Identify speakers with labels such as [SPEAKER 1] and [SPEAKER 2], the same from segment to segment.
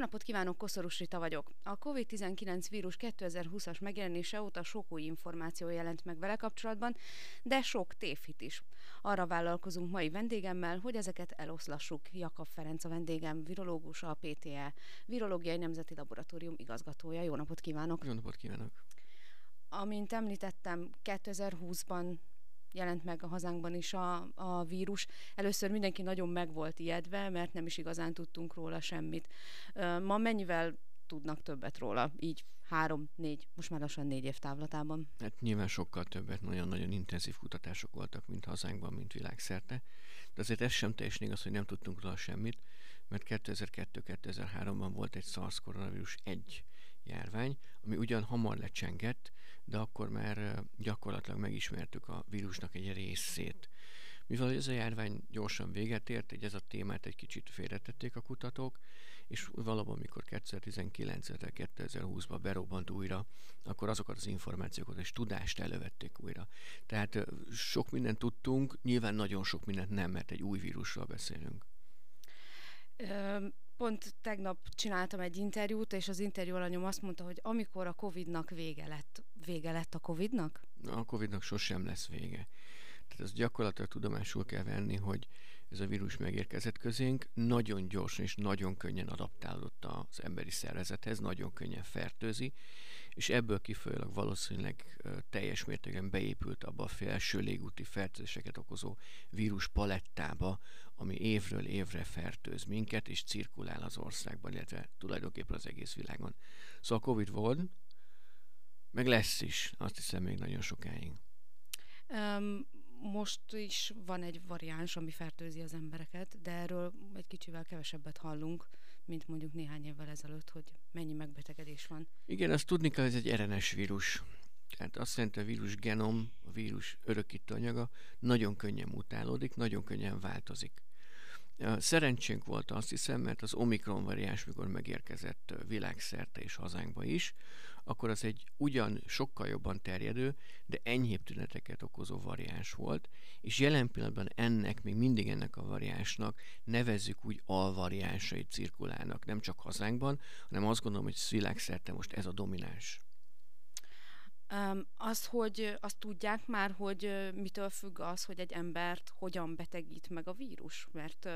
[SPEAKER 1] Napot kívánok, Koszorús Rita vagyok. A COVID-19 vírus 2020-as megjelenése óta sok új információ jelent meg vele kapcsolatban, de sok tévhit is. Arra vállalkozunk mai vendégemmel, hogy ezeket eloszlassuk. Jakab Ferenc a vendégem, virológus, a PTE, Virológiai Nemzeti Laboratórium igazgatója. Jó napot kívánok!
[SPEAKER 2] Jó napot kívánok!
[SPEAKER 1] Amint említettem, 2020-ban jelent meg a hazánkban is a, a vírus. Először mindenki nagyon meg volt ijedve, mert nem is igazán tudtunk róla semmit. Ma mennyivel tudnak többet róla, így három, négy, most már lassan négy év távlatában?
[SPEAKER 2] Hát nyilván sokkal többet, nagyon-nagyon intenzív kutatások voltak, mint hazánkban, mint világszerte. De azért ez sem teljesen igaz, hogy nem tudtunk róla semmit, mert 2002-2003-ban volt egy SARS koronavírus egy járvány, ami ugyan hamar lecsengett, de akkor már gyakorlatilag megismertük a vírusnak egy részét. Mivel ez a járvány gyorsan véget ért, egy ez a témát egy kicsit félretették a kutatók, és valóban, amikor 2019-2020-ban berobbant újra, akkor azokat az információkat és tudást elővették újra. Tehát sok mindent tudtunk, nyilván nagyon sok mindent nem, mert egy új vírusról beszélünk.
[SPEAKER 1] Pont tegnap csináltam egy interjút, és az interjú alanyom azt mondta, hogy amikor a Covid-nak vége lett, vége lett a Covid-nak?
[SPEAKER 2] A Covid-nak sosem lesz vége. Tehát ez gyakorlatilag tudomásul kell venni, hogy ez a vírus megérkezett közénk, nagyon gyorsan és nagyon könnyen adaptálódott az emberi szervezethez, nagyon könnyen fertőzi, és ebből kifolyólag valószínűleg teljes mértékben beépült abba a felső légúti fertőzéseket okozó vírus palettába, ami évről évre fertőz minket, és cirkulál az országban, illetve tulajdonképpen az egész világon. Szóval a Covid volt, meg lesz is, azt hiszem még nagyon sokáig.
[SPEAKER 1] Um, most is van egy variáns, ami fertőzi az embereket, de erről egy kicsivel kevesebbet hallunk, mint mondjuk néhány évvel ezelőtt, hogy mennyi megbetegedés van.
[SPEAKER 2] Igen, azt tudni kell, hogy ez egy RNS vírus. Tehát azt jelenti, a vírus genom, a vírus örökítő anyaga nagyon könnyen mutálódik, nagyon könnyen változik. Szerencsénk volt azt hiszem, mert az Omikron variáns, mikor megérkezett világszerte és hazánkba is, akkor az egy ugyan sokkal jobban terjedő, de enyhébb tüneteket okozó variáns volt, és jelen pillanatban ennek, még mindig ennek a variánsnak nevezzük úgy alvariánsai cirkulálnak, nem csak hazánkban, hanem azt gondolom, hogy világszerte most ez a domináns.
[SPEAKER 1] Az, hogy azt tudják már, hogy mitől függ az, hogy egy embert hogyan betegít meg a vírus, mert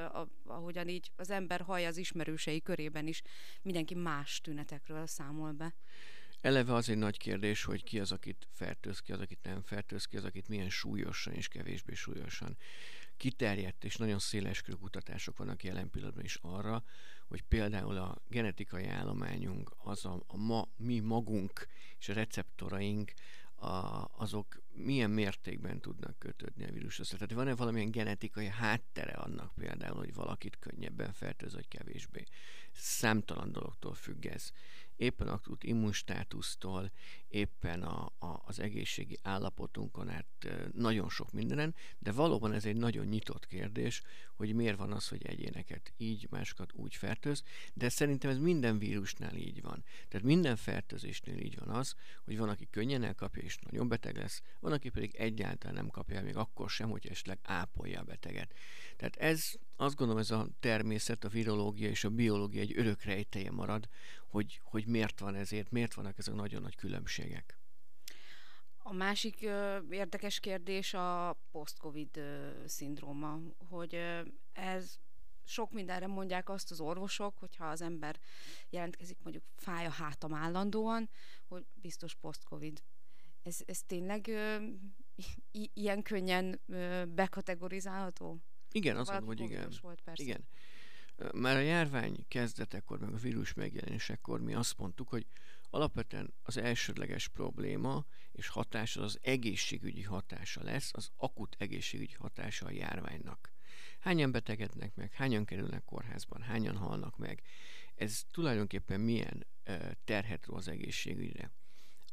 [SPEAKER 1] ahogyan így az ember hallja az ismerősei körében is, mindenki más tünetekről számol be.
[SPEAKER 2] Eleve az egy nagy kérdés, hogy ki az, akit fertőz, ki az, akit nem fertőz, ki az, akit milyen súlyosan és kevésbé súlyosan. Kiterjedt és nagyon széles körű kutatások vannak jelen pillanatban is arra, hogy például a genetikai állományunk, az a, a ma, mi magunk és a receptoraink, a, azok milyen mértékben tudnak kötődni a vírushoz. Tehát van-e valamilyen genetikai háttere annak például, hogy valakit könnyebben fertőz, vagy kevésbé. Számtalan dologtól függ ez éppen akut immunstátusztól, éppen a, a, az egészségi állapotunkon át nagyon sok mindenen, de valóban ez egy nagyon nyitott kérdés, hogy miért van az, hogy egyéneket így, másokat úgy fertőz, de szerintem ez minden vírusnál így van. Tehát minden fertőzésnél így van az, hogy van, aki könnyen elkapja és nagyon beteg lesz, van, aki pedig egyáltalán nem kapja még akkor sem, hogy esetleg ápolja a beteget. Tehát ez, azt gondolom, ez a természet, a virológia és a biológia egy örök rejtelje marad, hogy, hogy miért van ezért, miért vannak ezek nagyon nagy különbségek.
[SPEAKER 1] A másik ö, érdekes kérdés a post-covid ö, szindróma, hogy ö, ez sok mindenre mondják azt az orvosok, hogyha az ember jelentkezik, mondjuk fáj a hátam állandóan, hogy biztos post-covid. Ez, ez tényleg ö, i- ilyen könnyen ö, bekategorizálható?
[SPEAKER 2] Igen, azt mondom, hogy igen. Volt, persze. Igen. Már a járvány kezdetekor, meg a vírus megjelenésekor mi azt mondtuk, hogy alapvetően az elsődleges probléma és hatása az egészségügyi hatása lesz, az akut egészségügyi hatása a járványnak. Hányan betegednek meg, hányan kerülnek kórházban, hányan halnak meg. Ez tulajdonképpen milyen terhet az egészségügyre.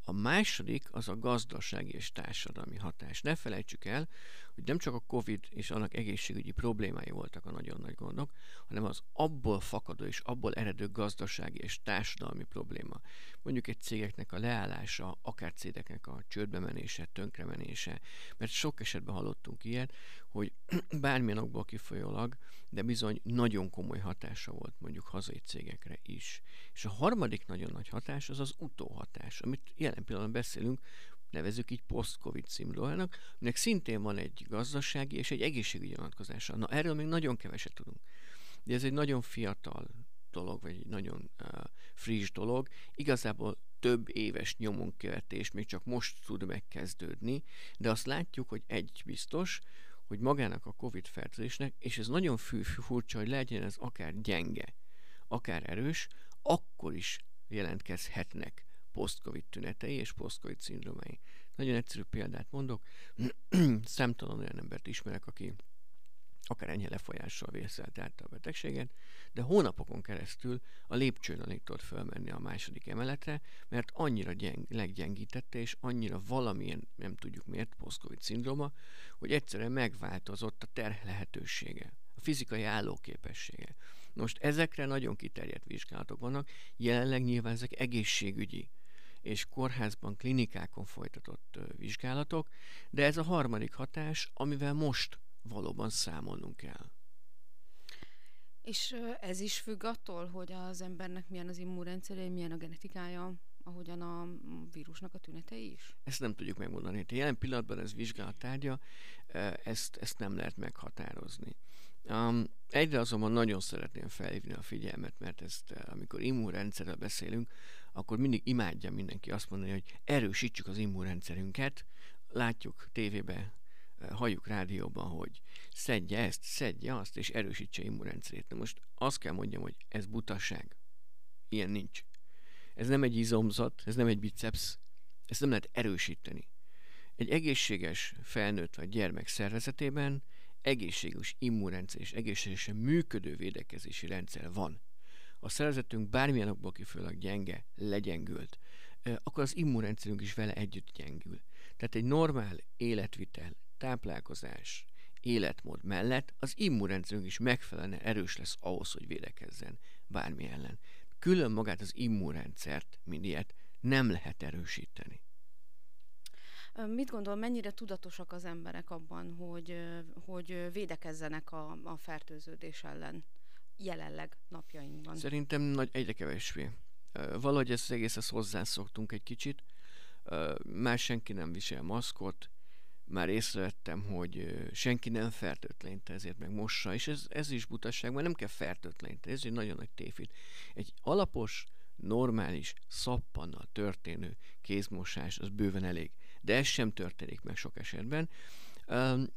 [SPEAKER 2] A második az a gazdasági és társadalmi hatás. Ne felejtsük el, hogy nem csak a COVID és annak egészségügyi problémái voltak a nagyon nagy gondok, hanem az abból fakadó és abból eredő gazdasági és társadalmi probléma. Mondjuk egy cégeknek a leállása, akár cégeknek a csődbe menése, tönkremenése, mert sok esetben hallottunk ilyet, hogy bármilyen okból kifolyólag, de bizony nagyon komoly hatása volt mondjuk hazai cégekre is. És a harmadik nagyon nagy hatás az az utóhatás, amit jelen pillanatban beszélünk, nevezük így post-covid szindrómának, aminek szintén van egy gazdasági és egy egészségügyi vonatkozása. Na erről még nagyon keveset tudunk. De ez egy nagyon fiatal dolog, vagy egy nagyon uh, friss dolog. Igazából több éves nyomonkövetés még csak most tud megkezdődni, de azt látjuk, hogy egy biztos, hogy magának a COVID fertőzésnek, és ez nagyon fű furcsa, hogy legyen ez akár gyenge, akár erős, akkor is jelentkezhetnek post-covid tünetei és post-covid szindrómai. Nagyon egyszerű példát mondok, számtalan olyan embert ismerek, aki akár enyhe lefolyással vészelt át a betegséget, de hónapokon keresztül a lépcsőn alig tudott fölmenni a második emeletre, mert annyira gyeng, leggyengítette, és annyira valamilyen, nem tudjuk miért, post-covid szindróma, hogy egyszerűen megváltozott a terhelhetősége, a fizikai állóképessége. Most ezekre nagyon kiterjedt vizsgálatok vannak, jelenleg nyilván ezek egészségügyi és kórházban, klinikákon folytatott vizsgálatok, de ez a harmadik hatás, amivel most valóban számolnunk kell.
[SPEAKER 1] És ez is függ attól, hogy az embernek milyen az immunrendszere, milyen a genetikája, ahogyan a vírusnak a tünetei is?
[SPEAKER 2] Ezt nem tudjuk megmondani. Tehát jelen pillanatban ez vizsgálat tárgya, ezt, ezt nem lehet meghatározni. Um, egyre azonban nagyon szeretném felhívni a figyelmet, mert ezt, amikor immunrendszerrel beszélünk, akkor mindig imádja mindenki azt mondani, hogy erősítsük az immunrendszerünket. Látjuk tévébe, halljuk rádióban, hogy szedje ezt, szedje azt, és erősítse immunrendszerét. De most azt kell mondjam, hogy ez butaság. Ilyen nincs. Ez nem egy izomzat, ez nem egy biceps, ezt nem lehet erősíteni. Egy egészséges felnőtt vagy gyermek szervezetében egészséges immunrendszer és egészségesen működő védekezési rendszer van. A szervezetünk bármilyen okból kifolyólag gyenge, legyengült, akkor az immunrendszerünk is vele együtt gyengül. Tehát egy normál életvitel, táplálkozás, életmód mellett az immunrendszerünk is megfelelően erős lesz ahhoz, hogy védekezzen bármi ellen. Külön magát az immunrendszert, mint ilyet, nem lehet erősíteni.
[SPEAKER 1] Mit gondol, mennyire tudatosak az emberek abban, hogy, hogy védekezzenek a, a fertőződés ellen jelenleg napjainkban?
[SPEAKER 2] Szerintem nagy, egyre kevésbé. Valahogy ezt az egészhez hozzászoktunk egy kicsit. Már senki nem visel maszkot, már észrevettem, hogy senki nem fertőtlenít, ezért meg mossa, és ez, ez is butaság, mert nem kell fertőtleníteni, ez egy nagyon nagy tévhit. Egy alapos, normális, szappannal történő kézmosás az bőven elég de ez sem történik meg sok esetben.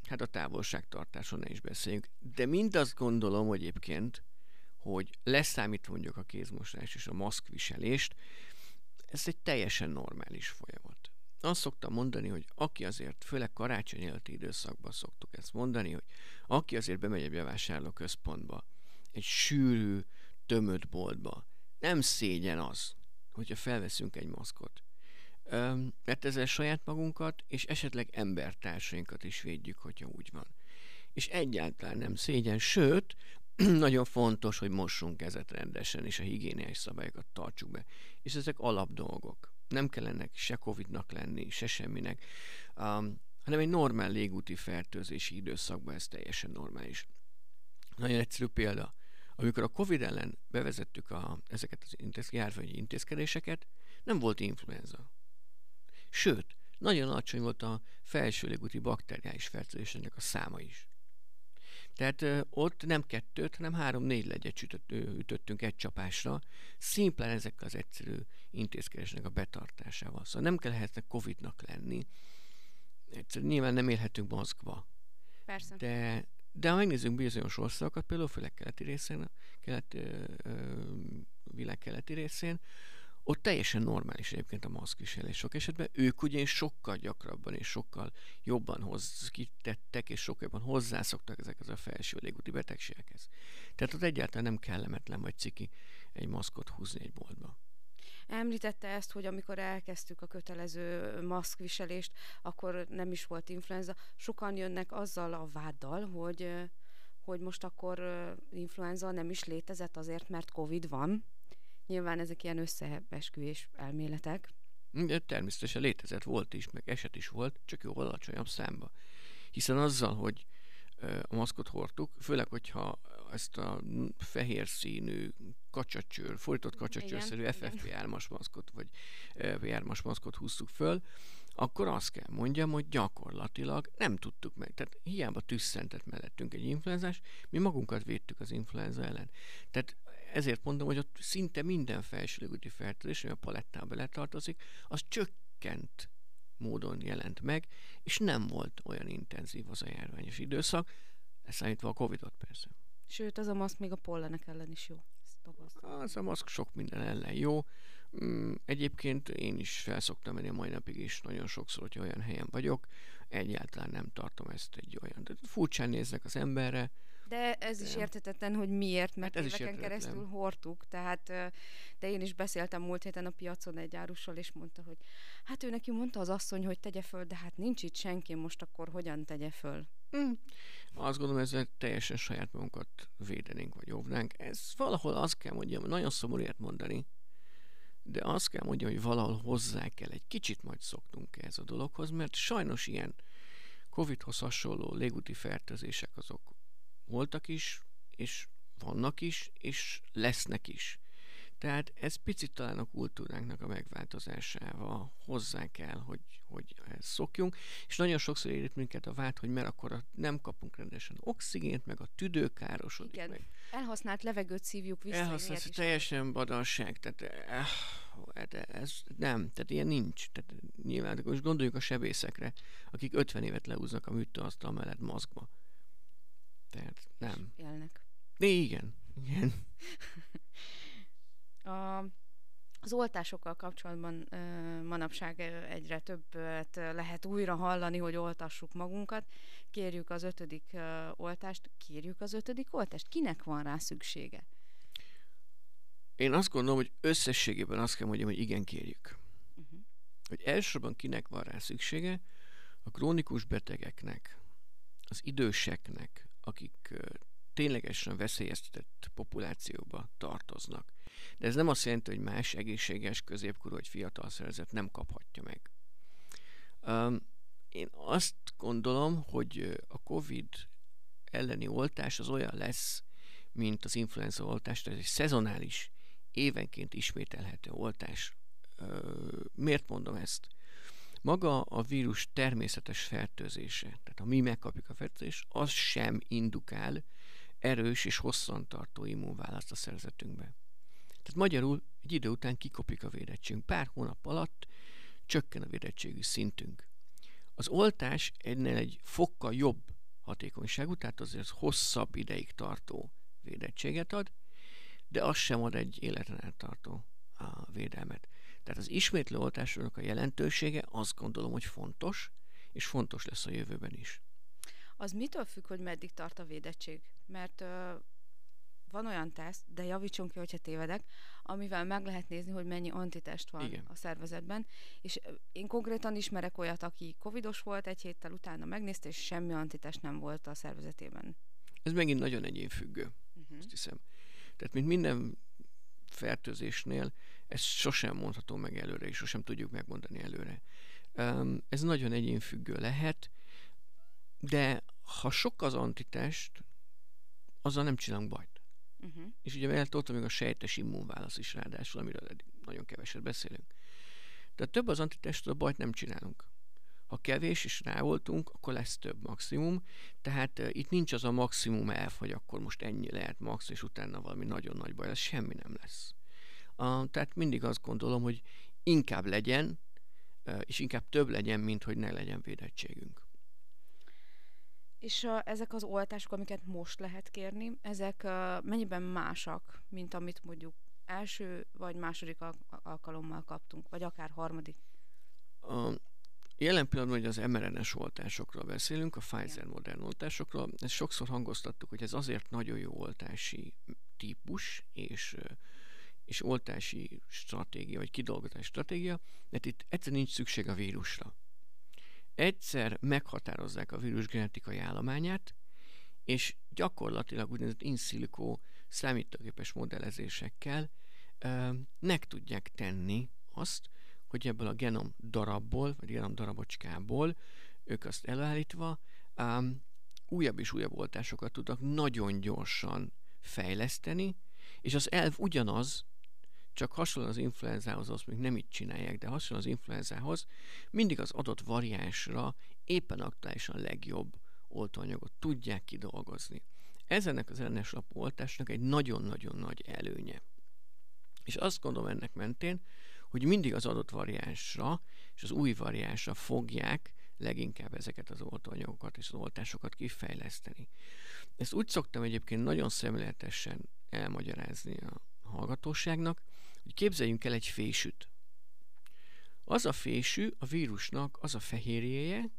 [SPEAKER 2] Hát a távolságtartáson ne is beszéljünk. De mind azt gondolom hogy egyébként, hogy leszámít mondjuk a kézmosás és a maszkviselést, ez egy teljesen normális folyamat. Azt szoktam mondani, hogy aki azért, főleg karácsony előtti időszakban szoktuk ezt mondani, hogy aki azért bemegy egy bevásárlóközpontba, egy sűrű, tömött boltba, nem szégyen az, hogyha felveszünk egy maszkot mert ezzel saját magunkat és esetleg embertársainkat is védjük, hogyha úgy van. És egyáltalán nem szégyen, sőt, nagyon fontos, hogy mossunk kezet rendesen, és a higiéniás szabályokat tartsuk be. És ezek alapdolgok. Nem kellene se Covidnak lenni, se semminek, um, hanem egy normál légúti fertőzési időszakban ez teljesen normális. Nagyon egyszerű példa. Amikor a Covid ellen bevezettük a, ezeket az intéz, intézkedéseket, nem volt influenza. Sőt, nagyon alacsony volt a felső légúti bakteriális fertőzésének a száma is. Tehát ott nem kettőt, hanem három-négy legyet ütött, ütöttünk egy csapásra, szimplán ezekkel az egyszerű intézkedésnek a betartásával. Szóval nem kell lehetne Covid-nak lenni. Egyszerűen nyilván nem élhetünk maszkba.
[SPEAKER 1] Persze.
[SPEAKER 2] De, de ha megnézzünk bizonyos országokat, például főleg keleti részén, kelet, ö, ö, világ keleti részén, ott teljesen normális egyébként a maszkviselés sok esetben. Ők ugyanis sokkal gyakrabban és sokkal jobban hoz, és sokkal jobban hozzászoktak ezekhez a felső légúti betegségekhez. Tehát ott egyáltalán nem kellemetlen vagy ciki egy maszkot húzni egy boltba.
[SPEAKER 1] Említette ezt, hogy amikor elkezdtük a kötelező maszkviselést, akkor nem is volt influenza. Sokan jönnek azzal a váddal, hogy hogy most akkor influenza nem is létezett azért, mert Covid van. Nyilván ezek ilyen összeesküvés elméletek.
[SPEAKER 2] De természetesen létezett, volt is, meg eset is volt, csak jó alacsonyabb számba. Hiszen azzal, hogy a maszkot hordtuk, főleg, hogyha ezt a fehér színű kacsacsőr, fordított kacsacsőrszerű FFP3-as maszkot, vagy VR-as maszkot húztuk föl, akkor azt kell mondjam, hogy gyakorlatilag nem tudtuk meg. Tehát hiába tüsszentett mellettünk egy influenzás, mi magunkat védtük az influenza ellen. Tehát ezért mondom, hogy ott szinte minden felsőlégúti fertőzés, ami a palettába beletartozik, az csökkent módon jelent meg, és nem volt olyan intenzív az a járványos időszak, leszámítva a Covid-ot persze.
[SPEAKER 1] Sőt, az a maszk még a pollenek ellen is jó.
[SPEAKER 2] Az a maszk sok minden ellen jó. Mm, egyébként én is felszoktam menni a mai napig is nagyon sokszor, hogy olyan helyen vagyok. Egyáltalán nem tartom ezt egy olyan. De furcsán néznek az emberre.
[SPEAKER 1] De ez is értetetlen, hogy miért, mert hát éveken keresztül hordtuk. Tehát, de én is beszéltem múlt héten a piacon egy árussal, és mondta, hogy hát ő neki mondta az asszony, hogy tegye föl, de hát nincs itt senki, most akkor hogyan tegye föl? Hmm.
[SPEAKER 2] Azt gondolom, ezzel teljesen saját magunkat védenénk, vagy óvnánk. Ez valahol azt kell mondjam, nagyon szomorú mondani, de azt kell mondjam, hogy valahol hozzá kell, egy kicsit majd szoktunk ez a dologhoz, mert sajnos ilyen Covid-hoz hasonló légúti fertőzések azok voltak is, és vannak is, és lesznek is. Tehát ez picit talán a kultúránknak a megváltozásával hozzá kell, hogy, hogy ezt szokjunk, és nagyon sokszor érít minket a vád, hogy mert akkor nem kapunk rendesen oxigént, meg a tüdő károsodik Igen. meg.
[SPEAKER 1] Elhasznált levegőt szívjuk vissza.
[SPEAKER 2] Elhasznált, teljesen badalság, tehát eh, hát ez nem, tehát ilyen nincs. Tehát nyilván, most gondoljuk a sebészekre, akik 50 évet leúznak a műtőasztal mellett maszkba. Tehát nem.
[SPEAKER 1] Élnek.
[SPEAKER 2] De igen, igen.
[SPEAKER 1] A, az oltásokkal kapcsolatban ö, manapság egyre többet lehet újra hallani, hogy oltassuk magunkat. Kérjük az ötödik ö, oltást, kérjük az ötödik oltást. Kinek van rá szüksége?
[SPEAKER 2] Én azt gondolom, hogy összességében azt kell mondjam, hogy igen, kérjük. Uh-huh. Hogy elsősorban kinek van rá szüksége, a krónikus betegeknek, az időseknek, akik ténylegesen veszélyeztetett populációba tartoznak. De ez nem azt jelenti, hogy más egészséges, középkorú vagy fiatal szerzet nem kaphatja meg. Én azt gondolom, hogy a COVID elleni oltás az olyan lesz, mint az influenza oltás, tehát egy szezonális, évenként ismételhető oltás. Miért mondom ezt? Maga a vírus természetes fertőzése, tehát ha mi megkapjuk a fertőzést, az sem indukál erős és hosszantartó immunválaszt a szerzetünkbe. Tehát magyarul egy idő után kikopik a védettségünk. Pár hónap alatt csökken a védettségű szintünk. Az oltás ennél egy fokkal jobb hatékonyságú, tehát azért hosszabb ideig tartó védettséget ad, de az sem ad egy életen eltartó a védelmet. Tehát az ismétlő oltásoknak a jelentősége azt gondolom, hogy fontos, és fontos lesz a jövőben is.
[SPEAKER 1] Az mitől függ, hogy meddig tart a védettség? Mert ö, van olyan teszt, de javítson ki, hogyha tévedek, amivel meg lehet nézni, hogy mennyi antitest van Igen. a szervezetben, és én konkrétan ismerek olyat, aki covidos volt, egy héttel utána megnézte, és semmi antitest nem volt a szervezetében.
[SPEAKER 2] Ez megint nagyon egyénfüggő, uh-huh. azt hiszem. Tehát, mint minden fertőzésnél, ez sosem mondható meg előre, és sosem tudjuk megmondani előre. Ez nagyon egyénfüggő lehet, de ha sok az antitest, azzal nem csinálunk bajt. Uh-huh. És ugye eltolta még a sejtes immunválasz is ráadásul, amiről nagyon keveset beszélünk. Tehát több az antitest, a bajt nem csinálunk. Ha kevés és ráoltunk, akkor lesz több maximum. Tehát uh, itt nincs az a maximum elf, hogy akkor most ennyi lehet max, és utána valami nagyon nagy baj, ez semmi nem lesz. Uh, tehát mindig azt gondolom, hogy inkább legyen, uh, és inkább több legyen, mint hogy ne legyen védettségünk.
[SPEAKER 1] És uh, ezek az oltások, amiket most lehet kérni, ezek uh, mennyiben másak, mint amit mondjuk első vagy második al- alkalommal kaptunk, vagy akár harmadik?
[SPEAKER 2] Uh, jelen pillanatban hogy az mRNS oltásokról beszélünk, a Pfizer modern oltásokról. Ezt sokszor hangoztattuk, hogy ez azért nagyon jó oltási típus, és és oltási stratégia, vagy kidolgozási stratégia, mert itt egyszer nincs szükség a vírusra. Egyszer meghatározzák a vírus genetikai állományát, és gyakorlatilag úgynevezett in silico számítógépes modellezésekkel meg tudják tenni azt, hogy ebből a genom darabból, vagy genom darabocskából, ők azt elállítva, um, újabb és újabb oltásokat tudnak nagyon gyorsan fejleszteni, és az elv ugyanaz, csak hasonló az influenzához, azt még nem így csinálják, de hasonló az influenzához, mindig az adott variánsra éppen aktuálisan legjobb oltóanyagot tudják kidolgozni. Ez ennek az ellenes lapú egy nagyon-nagyon nagy előnye. És azt gondolom ennek mentén, hogy mindig az adott variánsra és az új variánsra fogják leginkább ezeket az oltóanyagokat és az oltásokat kifejleszteni. Ezt úgy szoktam egyébként nagyon szemléletesen elmagyarázni a hallgatóságnak, hogy képzeljünk el egy fésűt. Az a fésű a vírusnak az a fehérjéje,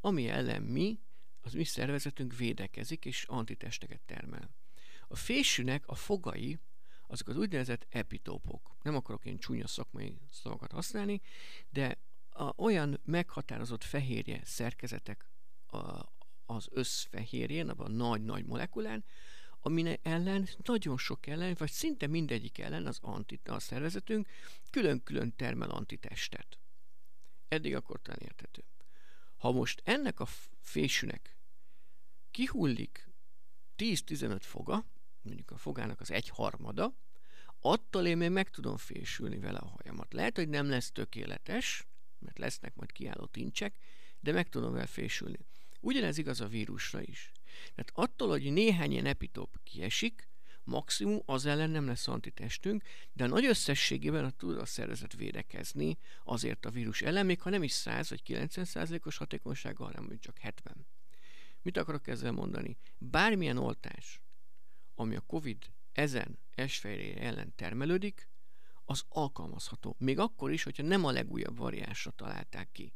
[SPEAKER 2] ami ellen mi, az mi szervezetünk védekezik és antitesteket termel. A fésűnek a fogai azok az úgynevezett epitópok. Nem akarok én csúnya szakmai szavakat használni, de a, olyan meghatározott fehérje szerkezetek az összfehérjén, abban a nagy-nagy molekulán, ami ellen nagyon sok ellen, vagy szinte mindegyik ellen az antit, a szervezetünk külön-külön termel antitestet. Eddig akkor talán értető. Ha most ennek a fésűnek kihullik 10-15 foga, mondjuk a fogának az egy harmada, attól én még meg tudom fésülni vele a hajamat. Lehet, hogy nem lesz tökéletes, mert lesznek majd kiálló tincsek, de meg tudom vele fésülni. Ugyanez igaz a vírusra is. Tehát attól, hogy néhány ilyen epitop kiesik, maximum az ellen nem lesz antitestünk, de a nagy összességében a tud a szervezet védekezni azért a vírus ellen, még ha nem is 100 vagy 90 százalékos hatékonysággal, hanem csak 70. Mit akarok ezzel mondani? Bármilyen oltás, ami a COVID ezen esfejre ellen termelődik, az alkalmazható. Még akkor is, hogyha nem a legújabb variánsra találták ki.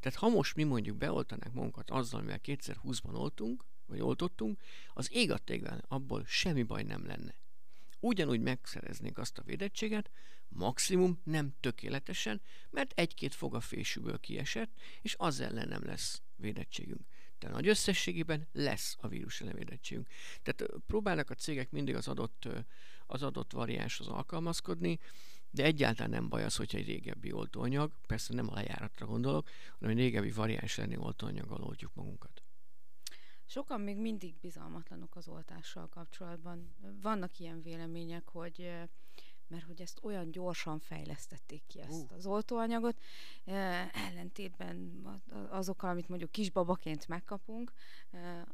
[SPEAKER 2] Tehát ha most mi mondjuk beoltanánk magunkat azzal, mivel 2020-ban oltunk, vagy oltottunk, az ég a abból semmi baj nem lenne. Ugyanúgy megszereznénk azt a védettséget, maximum nem tökéletesen, mert egy-két fog a fésűből kiesett, és az ellen nem lesz védettségünk de nagy összességében lesz a vírus ellenvédettségünk. Tehát próbálnak a cégek mindig az adott, az adott variánshoz alkalmazkodni, de egyáltalán nem baj az, hogyha egy régebbi oltóanyag, persze nem a lejáratra gondolok, hanem egy régebbi variáns lenni oltóanyaggal oldjuk magunkat.
[SPEAKER 1] Sokan még mindig bizalmatlanok az oltással kapcsolatban. Vannak ilyen vélemények, hogy mert hogy ezt olyan gyorsan fejlesztették ki ezt uh. az oltóanyagot, ellentétben azokkal, amit mondjuk kisbabaként megkapunk,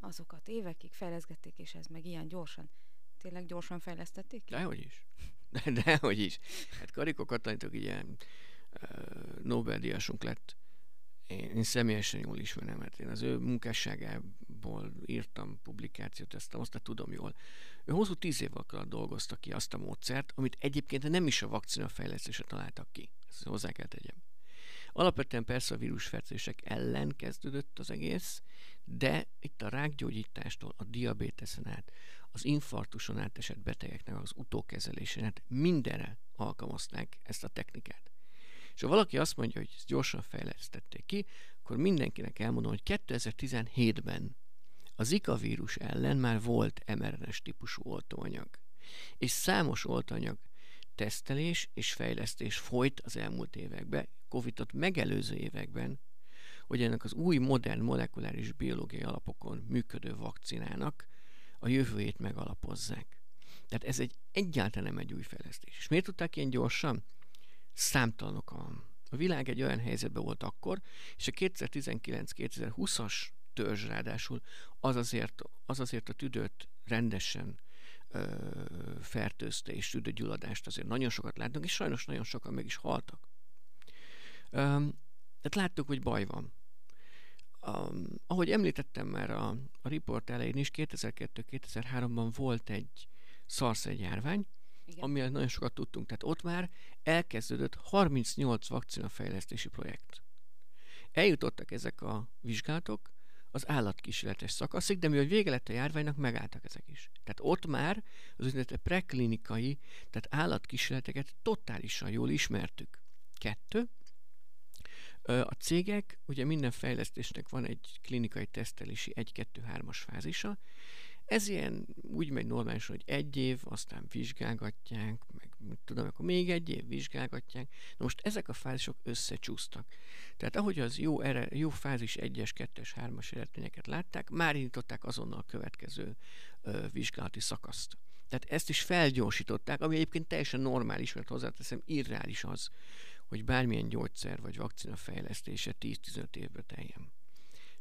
[SPEAKER 1] azokat évekig fejleszgették, és ez meg ilyen gyorsan. Tényleg gyorsan fejlesztették ki?
[SPEAKER 2] Dehogy is. De, dehogy is. Hát Kariko Katalitok ilyen Nobel-díjasunk lett én, én személyesen jól ismerem, mert én az ő munkásságából írtam publikációt, ezt azt tudom jól. Ő hosszú tíz év alatt dolgozta ki azt a módszert, amit egyébként nem is a vakcina fejlesztése találtak ki. Ezt hozzá kell tegyem. Alapvetően persze a vírusfertőzések ellen kezdődött az egész, de itt a rákgyógyítástól, a diabéteszen át, az infarktuson átesett betegeknek az utókezelésén át mindenre alkalmazták ezt a technikát. És ha valaki azt mondja, hogy ezt gyorsan fejlesztették ki, akkor mindenkinek elmondom, hogy 2017-ben a Zika vírus ellen már volt mRNA-s típusú oltóanyag. És számos oltóanyag tesztelés és fejlesztés folyt az elmúlt években, Covid-ot megelőző években, hogy ennek az új modern molekuláris biológiai alapokon működő vakcinának a jövőjét megalapozzák. Tehát ez egy egyáltalán nem egy új fejlesztés. És miért tudták ilyen gyorsan? számtalanok a, a világ egy olyan helyzetben volt akkor, és a 2019-2020-as törzs ráadásul az azért, az azért a tüdőt rendesen ö, fertőzte, és tüdőgyulladást azért nagyon sokat láttunk, és sajnos nagyon sokan meg is haltak. Ö, tehát láttuk, hogy baj van. Um, ahogy említettem már a, a riport elején is, 2002-2003-ban volt egy szarsz járvány, igen. amivel nagyon sokat tudtunk. Tehát ott már elkezdődött 38 vakcinafejlesztési projekt. Eljutottak ezek a vizsgálatok az állatkísérletes szakaszig, de mi, hogy vége lett a járványnak, megálltak ezek is. Tehát ott már az úgynevezett preklinikai, tehát állatkísérleteket totálisan jól ismertük. Kettő, a cégek, ugye minden fejlesztésnek van egy klinikai tesztelési 1-2-3-as fázisa, ez ilyen úgy megy normálisan, hogy egy év, aztán vizsgálgatják, meg tudom, akkor még egy év vizsgálgatják. Na most ezek a fázisok összecsúsztak. Tehát ahogy az jó, ere, jó fázis 1-es, 2-es, 3-as eredményeket látták, már indították azonnal a következő ö, vizsgálati szakaszt. Tehát ezt is felgyorsították, ami egyébként teljesen normális, mert hozzáteszem, irreális az, hogy bármilyen gyógyszer vagy vakcina fejlesztése 10-15 évbe teljen.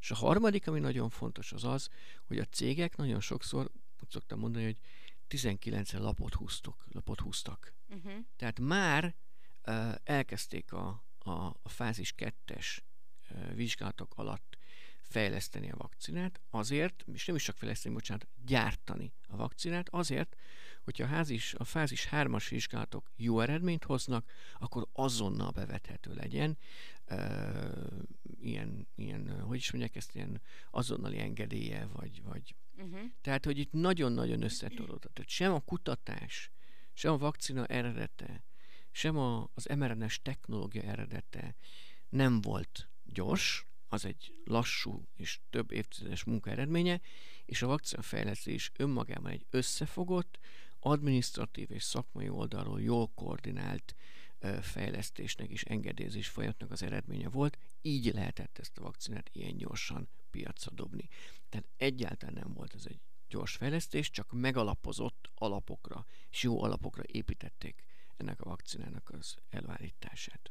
[SPEAKER 2] És a harmadik, ami nagyon fontos, az az, hogy a cégek nagyon sokszor, úgy szoktam mondani, hogy 19 lapot húztok, lapot húztak. Uh-huh. Tehát már uh, elkezdték a, a, a fázis kettes uh, vizsgálatok alatt fejleszteni a vakcinát, azért, és nem is csak fejleszteni, bocsánat, gyártani a vakcinát, azért, hogyha a, házis, a fázis 3-as vizsgálatok jó eredményt hoznak, akkor azonnal bevethető legyen ilyen, ilyen, hogy is mondják ezt, ilyen azonnali engedélye, vagy, vagy uh-huh. tehát, hogy itt nagyon-nagyon összetolódott. Tehát sem a kutatás, sem a vakcina eredete, sem a, az mRNS technológia eredete nem volt gyors, az egy lassú és több évtizedes munka eredménye, és a vakcina fejlesztés önmagában egy összefogott, administratív és szakmai oldalról jól koordinált fejlesztésnek és engedélyezés folyamatnak az eredménye volt, így lehetett ezt a vakcinát ilyen gyorsan piacra dobni. Tehát egyáltalán nem volt ez egy gyors fejlesztés, csak megalapozott alapokra és jó alapokra építették ennek a vakcinának az elvállítását.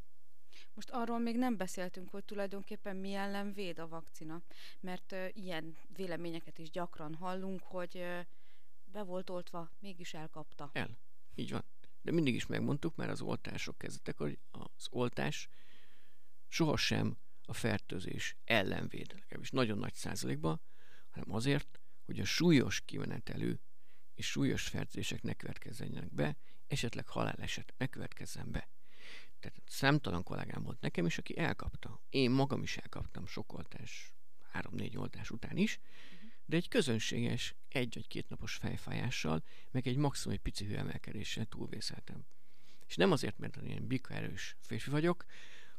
[SPEAKER 1] Most arról még nem beszéltünk, hogy tulajdonképpen mi ellen véd a vakcina, mert uh, ilyen véleményeket is gyakran hallunk, hogy uh, be volt oltva, mégis elkapta.
[SPEAKER 2] El. Így van. De mindig is megmondtuk, már az oltások kezdetek, hogy az oltás sohasem a fertőzés ellen véd, legalábbis nagyon nagy százalékban, hanem azért, hogy a súlyos kimenetelő és súlyos fertőzések ne következzenek be, esetleg haláleset ne következzen be. Tehát számtalan kollégám volt nekem is, aki elkapta. Én magam is elkaptam sok oltás, három-négy oltás után is, de egy közönséges, egy vagy két napos fejfájással, meg egy maximum egy pici hőemelkedéssel túlvészeltem. És nem azért, mert ilyen bika erős férfi vagyok,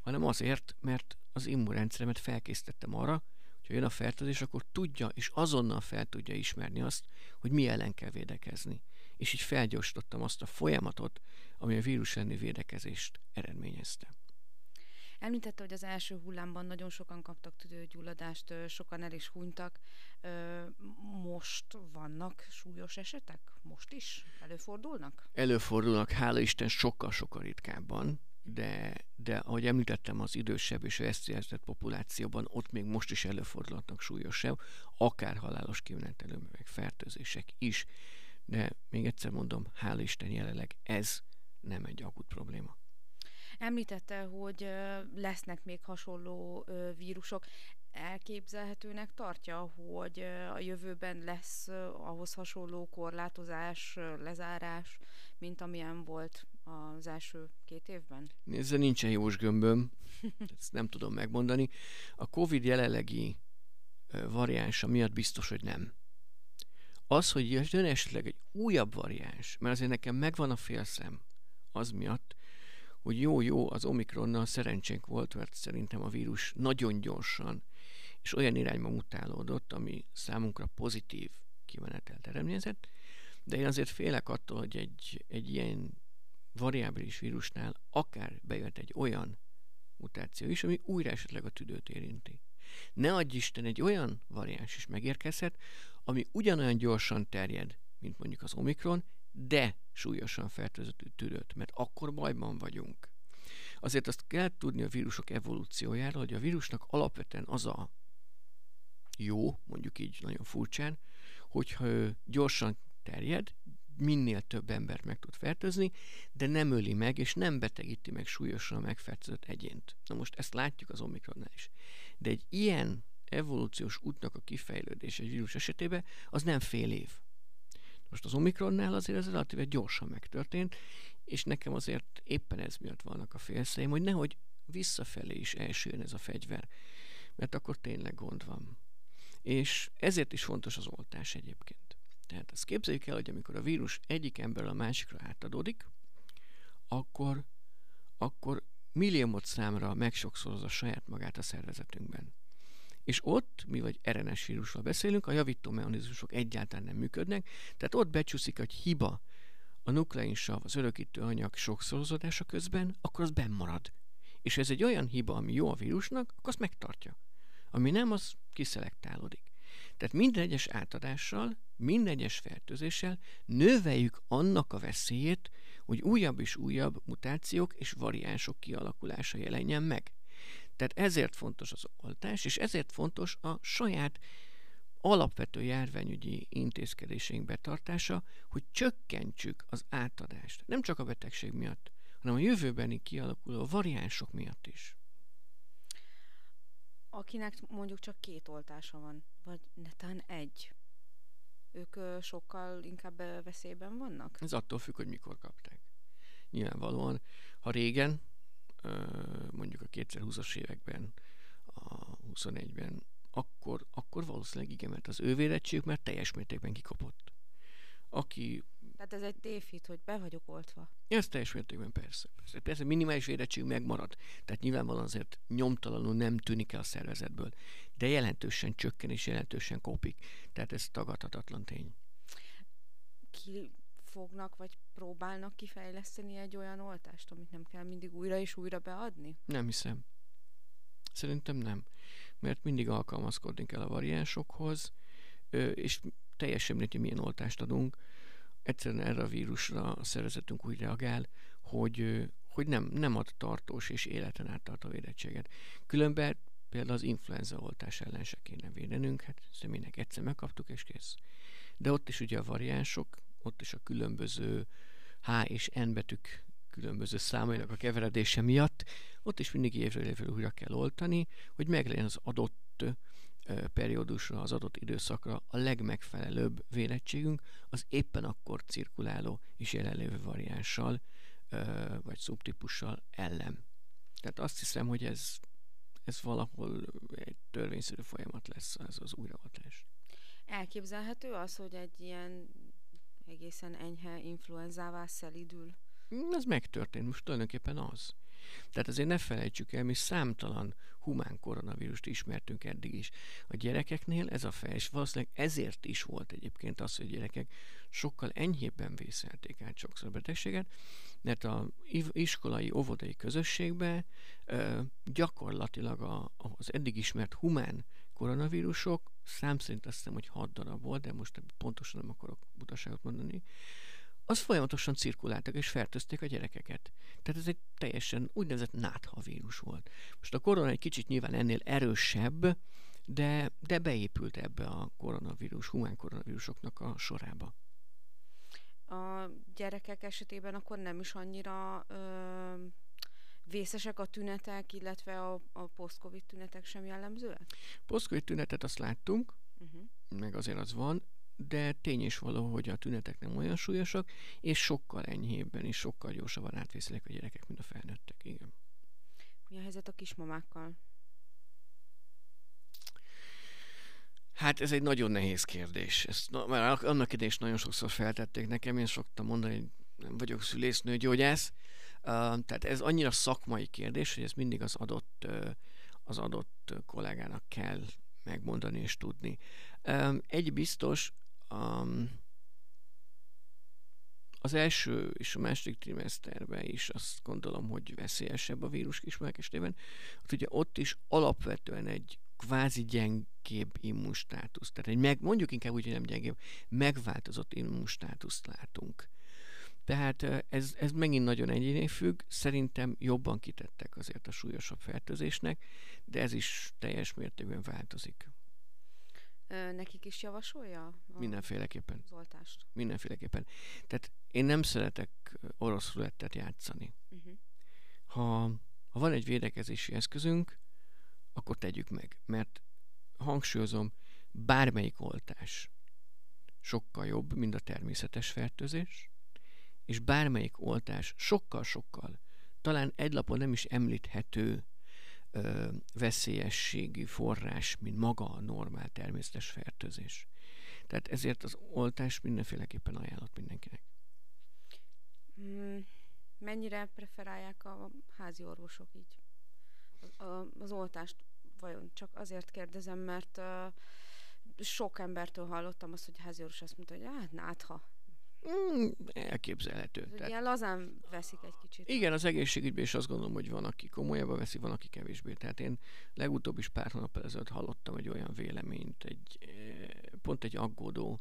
[SPEAKER 2] hanem azért, mert az immunrendszeremet felkészítettem arra, hogyha jön a fertőzés, akkor tudja, és azonnal fel tudja ismerni azt, hogy mi ellen kell védekezni. És így felgyorsítottam azt a folyamatot, ami a vírus elleni védekezést eredményezte.
[SPEAKER 1] Említette, hogy az első hullámban nagyon sokan kaptak tüdőgyulladást, sokan el is hunytak. Most vannak súlyos esetek? Most is? Előfordulnak?
[SPEAKER 2] Előfordulnak, hála Isten, sokkal-sokkal ritkábban de, de ahogy említettem, az idősebb és veszélyeztetett populációban ott még most is előfordulhatnak súlyosabb, akár halálos kimenetelő meg fertőzések is, de még egyszer mondom, hála Isten jelenleg ez nem egy akut probléma.
[SPEAKER 1] Említette, hogy lesznek még hasonló vírusok. Elképzelhetőnek tartja, hogy a jövőben lesz ahhoz hasonló korlátozás, lezárás, mint amilyen volt az első két évben?
[SPEAKER 2] Ezzel nincsen jós gömböm, ezt nem tudom megmondani. A Covid jelenlegi variánsa miatt biztos, hogy nem. Az, hogy jön esetleg egy újabb variáns, mert azért nekem megvan a félszem, az miatt, hogy jó-jó, az Omikronnal szerencsénk volt, mert szerintem a vírus nagyon gyorsan és olyan irányba mutálódott, ami számunkra pozitív kimenetelt eredményezett, de én azért félek attól, hogy egy, egy ilyen variábilis vírusnál akár bejött egy olyan mutáció is, ami újra esetleg a tüdőt érinti. Ne adj Isten, egy olyan variáns is megérkezhet, ami ugyanolyan gyorsan terjed, mint mondjuk az Omikron, de súlyosan fertőzött tüdőt, mert akkor bajban vagyunk. Azért azt kell tudni a vírusok evolúciójáról, hogy a vírusnak alapvetően az a jó, mondjuk így nagyon furcsán, hogyha ő gyorsan terjed, minél több embert meg tud fertőzni, de nem öli meg, és nem betegíti meg súlyosan a megfertőzött egyént. Na most ezt látjuk az Omikronnál is. De egy ilyen evolúciós útnak a kifejlődése egy vírus esetében, az nem fél év. Most az Omikronnál azért ez relatíve gyorsan megtörtént, és nekem azért éppen ez miatt vannak a félszeim, hogy nehogy visszafelé is elsőjön ez a fegyver, mert akkor tényleg gond van. És ezért is fontos az oltás egyébként. Tehát ezt képzeljük el, hogy amikor a vírus egyik emberről a másikra átadódik, akkor, akkor milliómod számra megsokszorozza saját magát a szervezetünkben. És ott, mi vagy RNS vírusról beszélünk, a javító mechanizmusok egyáltalán nem működnek, tehát ott becsúszik egy hiba a nukleinsav, az örökítő anyag sokszorozódása közben, akkor az benn. És ez egy olyan hiba, ami jó a vírusnak, akkor azt megtartja. Ami nem, az kiszelektálódik. Tehát minden egyes átadással, minden egyes fertőzéssel növeljük annak a veszélyét, hogy újabb és újabb mutációk és variánsok kialakulása jelenjen meg. Tehát ezért fontos az oltás, és ezért fontos a saját alapvető járványügyi intézkedéseink betartása, hogy csökkentsük az átadást. Nem csak a betegség miatt, hanem a jövőbeni kialakuló variánsok miatt is.
[SPEAKER 1] Akinek mondjuk csak két oltása van, vagy netán egy, ők sokkal inkább veszélyben vannak?
[SPEAKER 2] Ez attól függ, hogy mikor kapták. Nyilvánvalóan, ha régen, mondjuk a 2020-as években, a 21-ben, akkor, akkor valószínűleg igen, mert az ő védettségük már teljes mértékben kikopott. Aki
[SPEAKER 1] tehát ez egy tévhit, hogy be vagyok oltva.
[SPEAKER 2] Ez teljes mértékben persze. Persze, persze minimális védettség megmarad. Tehát nyilvánvalóan azért nyomtalanul nem tűnik el a szervezetből. De jelentősen csökken és jelentősen kopik. Tehát ez tagadhatatlan tény.
[SPEAKER 1] Ki fognak vagy próbálnak kifejleszteni egy olyan oltást, amit nem kell mindig újra és újra beadni?
[SPEAKER 2] Nem hiszem. Szerintem nem. Mert mindig alkalmazkodni kell a variánsokhoz, és teljesen mindegy, hogy milyen oltást adunk egyszerűen erre a vírusra a szervezetünk úgy reagál, hogy, hogy nem, nem ad tartós és életen át tartó védettséget. Különben például az influenza oltás ellen se kéne védenünk, hát személynek egyszer megkaptuk és kész. De ott is ugye a variánsok, ott is a különböző H és N betűk különböző számainak a keveredése miatt, ott is mindig évről évre újra kell oltani, hogy meglegyen az adott periódusra, az adott időszakra a legmegfelelőbb védettségünk az éppen akkor cirkuláló és jelenlévő variánssal vagy szubtípussal ellen. Tehát azt hiszem, hogy ez, ez valahol egy törvényszerű folyamat lesz ez az újraoltás.
[SPEAKER 1] Elképzelhető az, hogy egy ilyen egészen enyhe influenzává szelidül?
[SPEAKER 2] Mm, ez megtörtént, most tulajdonképpen az. Tehát azért ne felejtsük el, mi számtalan humán koronavírust ismertünk eddig is. A gyerekeknél ez a fej, és valószínűleg ezért is volt egyébként az, hogy gyerekek sokkal enyhébben vészelték át sokszor a betegséget, mert a iskolai, óvodai közösségben gyakorlatilag a, az eddig ismert humán koronavírusok, szám szerint azt hiszem, hogy 6 darab volt, de most pontosan nem akarok butaságot mondani, az folyamatosan cirkuláltak és fertőzték a gyerekeket. Tehát ez egy teljesen úgynevezett nátha vírus volt. Most a korona egy kicsit nyilván ennél erősebb, de, de beépült ebbe a koronavírus, humán koronavírusoknak a sorába.
[SPEAKER 1] A gyerekek esetében akkor nem is annyira ö, vészesek a tünetek, illetve a, a post-covid tünetek sem jellemzőek?
[SPEAKER 2] Post-covid tünetet azt láttunk, uh-huh. meg azért az van, de tény is való, hogy a tünetek nem olyan súlyosak, és sokkal enyhébben és sokkal gyorsabban átvészelik a gyerekek, mint a felnőttek. Igen.
[SPEAKER 1] Mi a helyzet a kismamákkal?
[SPEAKER 2] Hát ez egy nagyon nehéz kérdés. Ezt na, már annak idején is nagyon sokszor feltették nekem, én szoktam mondani, hogy nem vagyok szülésznő, gyógyász. Uh, tehát ez annyira szakmai kérdés, hogy ez mindig az adott, uh, az adott kollégának kell megmondani és tudni. Um, egy biztos, um, az első és a második trimeszterben is azt gondolom, hogy veszélyesebb a vírus kismák esetében. Ott ugye ott is alapvetően egy kvázi gyengébb immunstátusz. Tehát egy meg, mondjuk inkább úgy, hogy nem gyengébb, megváltozott immunstátuszt látunk. Tehát ez, ez megint nagyon egyéné függ. Szerintem jobban kitettek azért a súlyosabb fertőzésnek, de ez is teljes mértékben változik
[SPEAKER 1] nekik is javasolja?
[SPEAKER 2] A Mindenféleképpen.
[SPEAKER 1] Az oltást?
[SPEAKER 2] Mindenféleképpen. Tehát én nem szeretek orosz rulettet játszani. Uh-huh. Ha, ha van egy védekezési eszközünk, akkor tegyük meg. Mert hangsúlyozom, bármelyik oltás sokkal jobb, mint a természetes fertőzés, és bármelyik oltás sokkal-sokkal, talán egy lapon nem is említhető ö, veszélyességi forrás, mint maga a normál természetes fertőzés. Tehát ezért az oltás mindenféleképpen ajánlott mindenkinek.
[SPEAKER 1] Mm, mennyire preferálják a házi orvosok így az oltást? Vajon csak azért kérdezem, mert uh, sok embertől hallottam azt, hogy házi orvos azt mondta, hogy hát nátha,
[SPEAKER 2] Mm, elképzelhető.
[SPEAKER 1] Tehát, ilyen lazán veszik egy kicsit.
[SPEAKER 2] Igen, az egészségügyben is azt gondolom, hogy van, aki komolyabban veszi, van, aki kevésbé. Tehát én legutóbb is pár hónap ezelőtt hallottam egy olyan véleményt, egy, eh, pont egy aggódó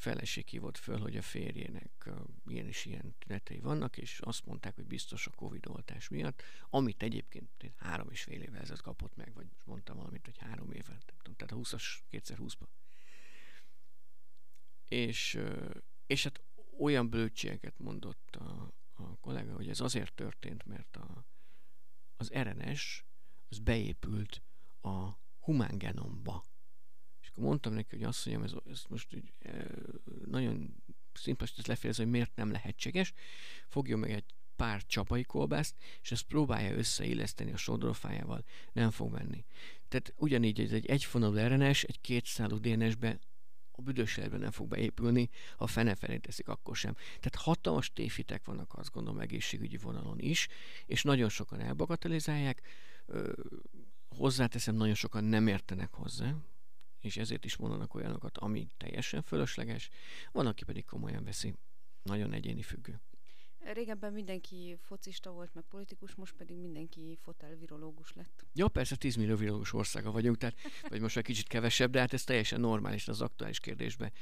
[SPEAKER 2] feleség hívott föl, hogy a férjének ilyen is ilyen tünetei vannak, és azt mondták, hogy biztos a Covid oltás miatt, amit egyébként három és fél évvel ezelőtt kapott meg, vagy most mondtam valamit, hogy három nem tudom, tehát a 20-as, 2020-ban. És és hát olyan bölcségeket mondott a, a kollega, hogy ez azért történt, mert a, az RNS az beépült a humán genomba. És akkor mondtam neki, hogy azt mondjam, ez, ez most így, e, nagyon szimpatikus ez lefejező, hogy miért nem lehetséges. Fogjon meg egy pár csapai kolbászt, és ezt próbálja összeilleszteni a sodrofájával, nem fog menni. Tehát ugyanígy ez egy egyfonalú RNS, egy kétszálú DNS-be a büdös nem fog beépülni, ha fene felé teszik, akkor sem. Tehát hatalmas téfitek vannak, azt gondolom, egészségügyi vonalon is, és nagyon sokan elbagatelizálják, hozzáteszem, nagyon sokan nem értenek hozzá, és ezért is mondanak olyanokat, ami teljesen fölösleges, van, aki pedig komolyan veszi. Nagyon egyéni függő.
[SPEAKER 1] Régebben mindenki focista volt, meg politikus, most pedig mindenki fotelvirológus lett.
[SPEAKER 2] Ja, persze 10 millió virológus országa vagyunk, tehát, vagy most egy kicsit kevesebb, de hát ez teljesen normális az aktuális kérdésben.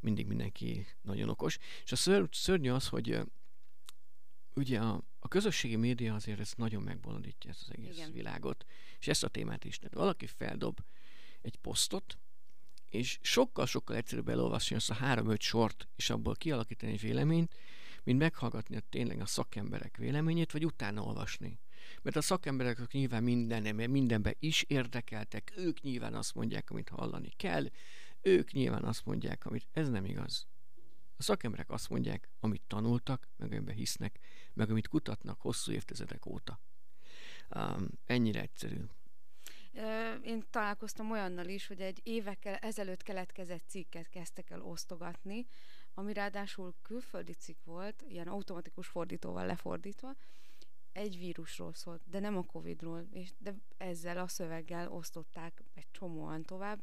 [SPEAKER 2] Mindig mindenki nagyon okos. És a ször, szörnyű az, hogy ugye a, a közösségi média azért ezt nagyon megbolondítja ezt az egész Igen. világot, és ezt a témát is. Tehát valaki feldob egy posztot, és sokkal-sokkal egyszerűbb elolvasni azt a három-öt sort, és abból kialakítani egy véleményt, mint meghallgatni a tényleg a szakemberek véleményét, vagy utána olvasni. Mert a szakemberek nyilván minden, mindenben is érdekeltek, ők nyilván azt mondják, amit hallani kell, ők nyilván azt mondják, amit ez nem igaz. A szakemberek azt mondják, amit tanultak, meg amiben hisznek, meg amit kutatnak hosszú évtizedek óta. Um, ennyire egyszerű.
[SPEAKER 1] Én találkoztam olyannal is, hogy egy évekkel ezelőtt keletkezett cikket kezdtek el osztogatni, ami ráadásul külföldi cikk volt, ilyen automatikus fordítóval lefordítva, egy vírusról szólt, de nem a Covidról, és de ezzel a szöveggel osztották egy csomóan tovább,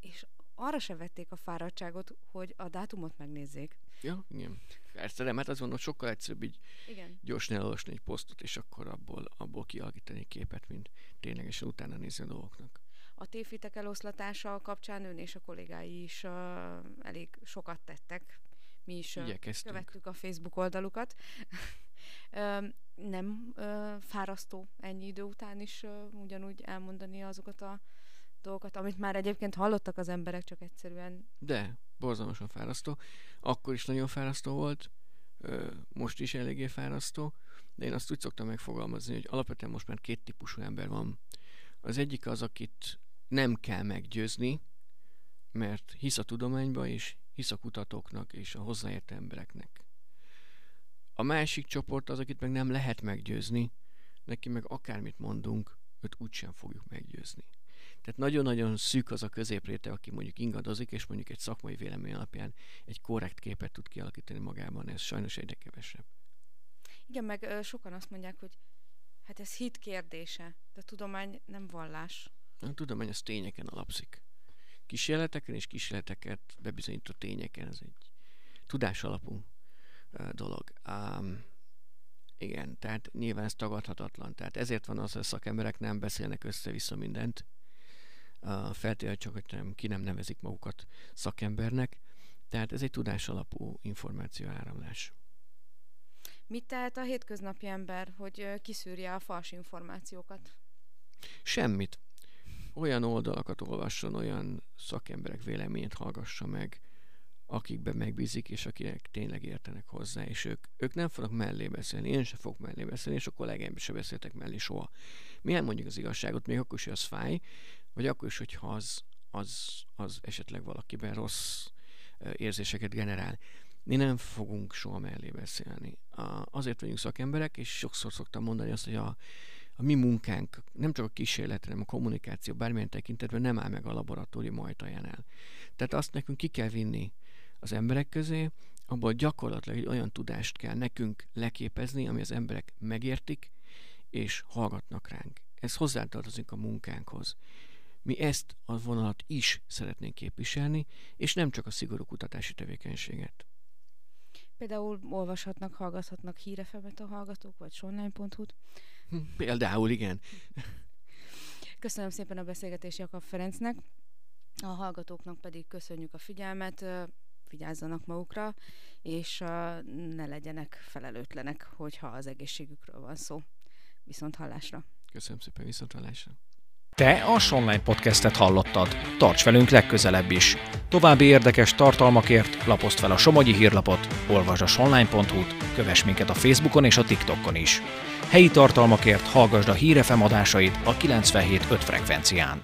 [SPEAKER 1] és arra se vették a fáradtságot, hogy a dátumot megnézzék.
[SPEAKER 2] Ja, igen. Persze, de mert az van, hogy sokkal egyszerűbb így igen. gyorsan elolvasni egy posztot, és akkor abból, abból kialakítani egy képet, mint ténylegesen utána nézni a dolgoknak.
[SPEAKER 1] A tévhitek eloszlatása kapcsán ön és a kollégái is uh, elég sokat tettek mi is Igyekeztünk. követtük a Facebook oldalukat. nem fárasztó ennyi idő után is ugyanúgy elmondani azokat a dolgokat, amit már egyébként hallottak az emberek, csak egyszerűen...
[SPEAKER 2] De, borzalmasan fárasztó. Akkor is nagyon fárasztó volt, most is eléggé fárasztó, de én azt úgy szoktam megfogalmazni, hogy alapvetően most már két típusú ember van. Az egyik az, akit nem kell meggyőzni, mert hisz a tudományba, és hisz a kutatóknak és a hozzáértő embereknek. A másik csoport az, akit meg nem lehet meggyőzni, neki meg akármit mondunk, őt úgysem fogjuk meggyőzni. Tehát nagyon-nagyon szűk az a középréte, aki mondjuk ingadozik, és mondjuk egy szakmai vélemény alapján egy korrekt képet tud kialakítani magában, ez sajnos egyre kevesebb.
[SPEAKER 1] Igen, meg ö, sokan azt mondják, hogy hát ez hit kérdése, de tudomány nem vallás.
[SPEAKER 2] A tudomány az tényeken alapszik kísérleteken és kísérleteket bebizonyított tényeken. Ez egy tudás alapú dolog. Um, igen, tehát nyilván ez tagadhatatlan. Tehát ezért van az, hogy a szakemberek nem beszélnek össze-vissza mindent. Uh, feltétlenül csak, hogy nem, ki nem nevezik magukat szakembernek. Tehát ez egy tudás alapú információ áramlás.
[SPEAKER 1] Mit tehet a hétköznapi ember, hogy kiszűrje a fals információkat?
[SPEAKER 2] Semmit olyan oldalakat olvasson, olyan szakemberek véleményét hallgassa meg, akikben megbízik, és akinek tényleg értenek hozzá, és ők, ők nem fognak mellé beszélni, én sem fogok mellé beszélni, és a kollégáim sem beszéltek mellé soha. Mi mondjuk az igazságot, még akkor is, hogy az fáj, vagy akkor is, hogyha az, az, az esetleg valakiben rossz érzéseket generál. Mi nem fogunk soha mellé beszélni. Azért vagyunk szakemberek, és sokszor szoktam mondani azt, hogy a, a mi munkánk nem csak a kísérlet, hanem a kommunikáció bármilyen tekintetben nem áll meg a laboratórium ajtajánál. Tehát azt nekünk ki kell vinni az emberek közé, abból gyakorlatilag egy olyan tudást kell nekünk leképezni, ami az emberek megértik, és hallgatnak ránk. Ez hozzátartozik a munkánkhoz. Mi ezt a vonalat is szeretnénk képviselni, és nem csak a szigorú kutatási tevékenységet.
[SPEAKER 1] Például olvashatnak, hallgathatnak hírefemet a hallgatók, vagy sonline.hu-t.
[SPEAKER 2] Például, igen.
[SPEAKER 1] Köszönöm szépen a beszélgetést Jakab Ferencnek. A hallgatóknak pedig köszönjük a figyelmet, vigyázzanak magukra, és ne legyenek felelőtlenek, hogyha az egészségükről van szó. Viszont hallásra!
[SPEAKER 2] Köszönöm szépen, viszont hallásra!
[SPEAKER 3] Te a Sonline podcastet hallottad. Tarts velünk legközelebb is. További érdekes tartalmakért lapozd fel a Somogyi hírlapot, olvasd a sonline.hu-t, kövess minket a Facebookon és a TikTokon is. Helyi tartalmakért hallgasd a hírefem adásait a 97.5 frekvencián.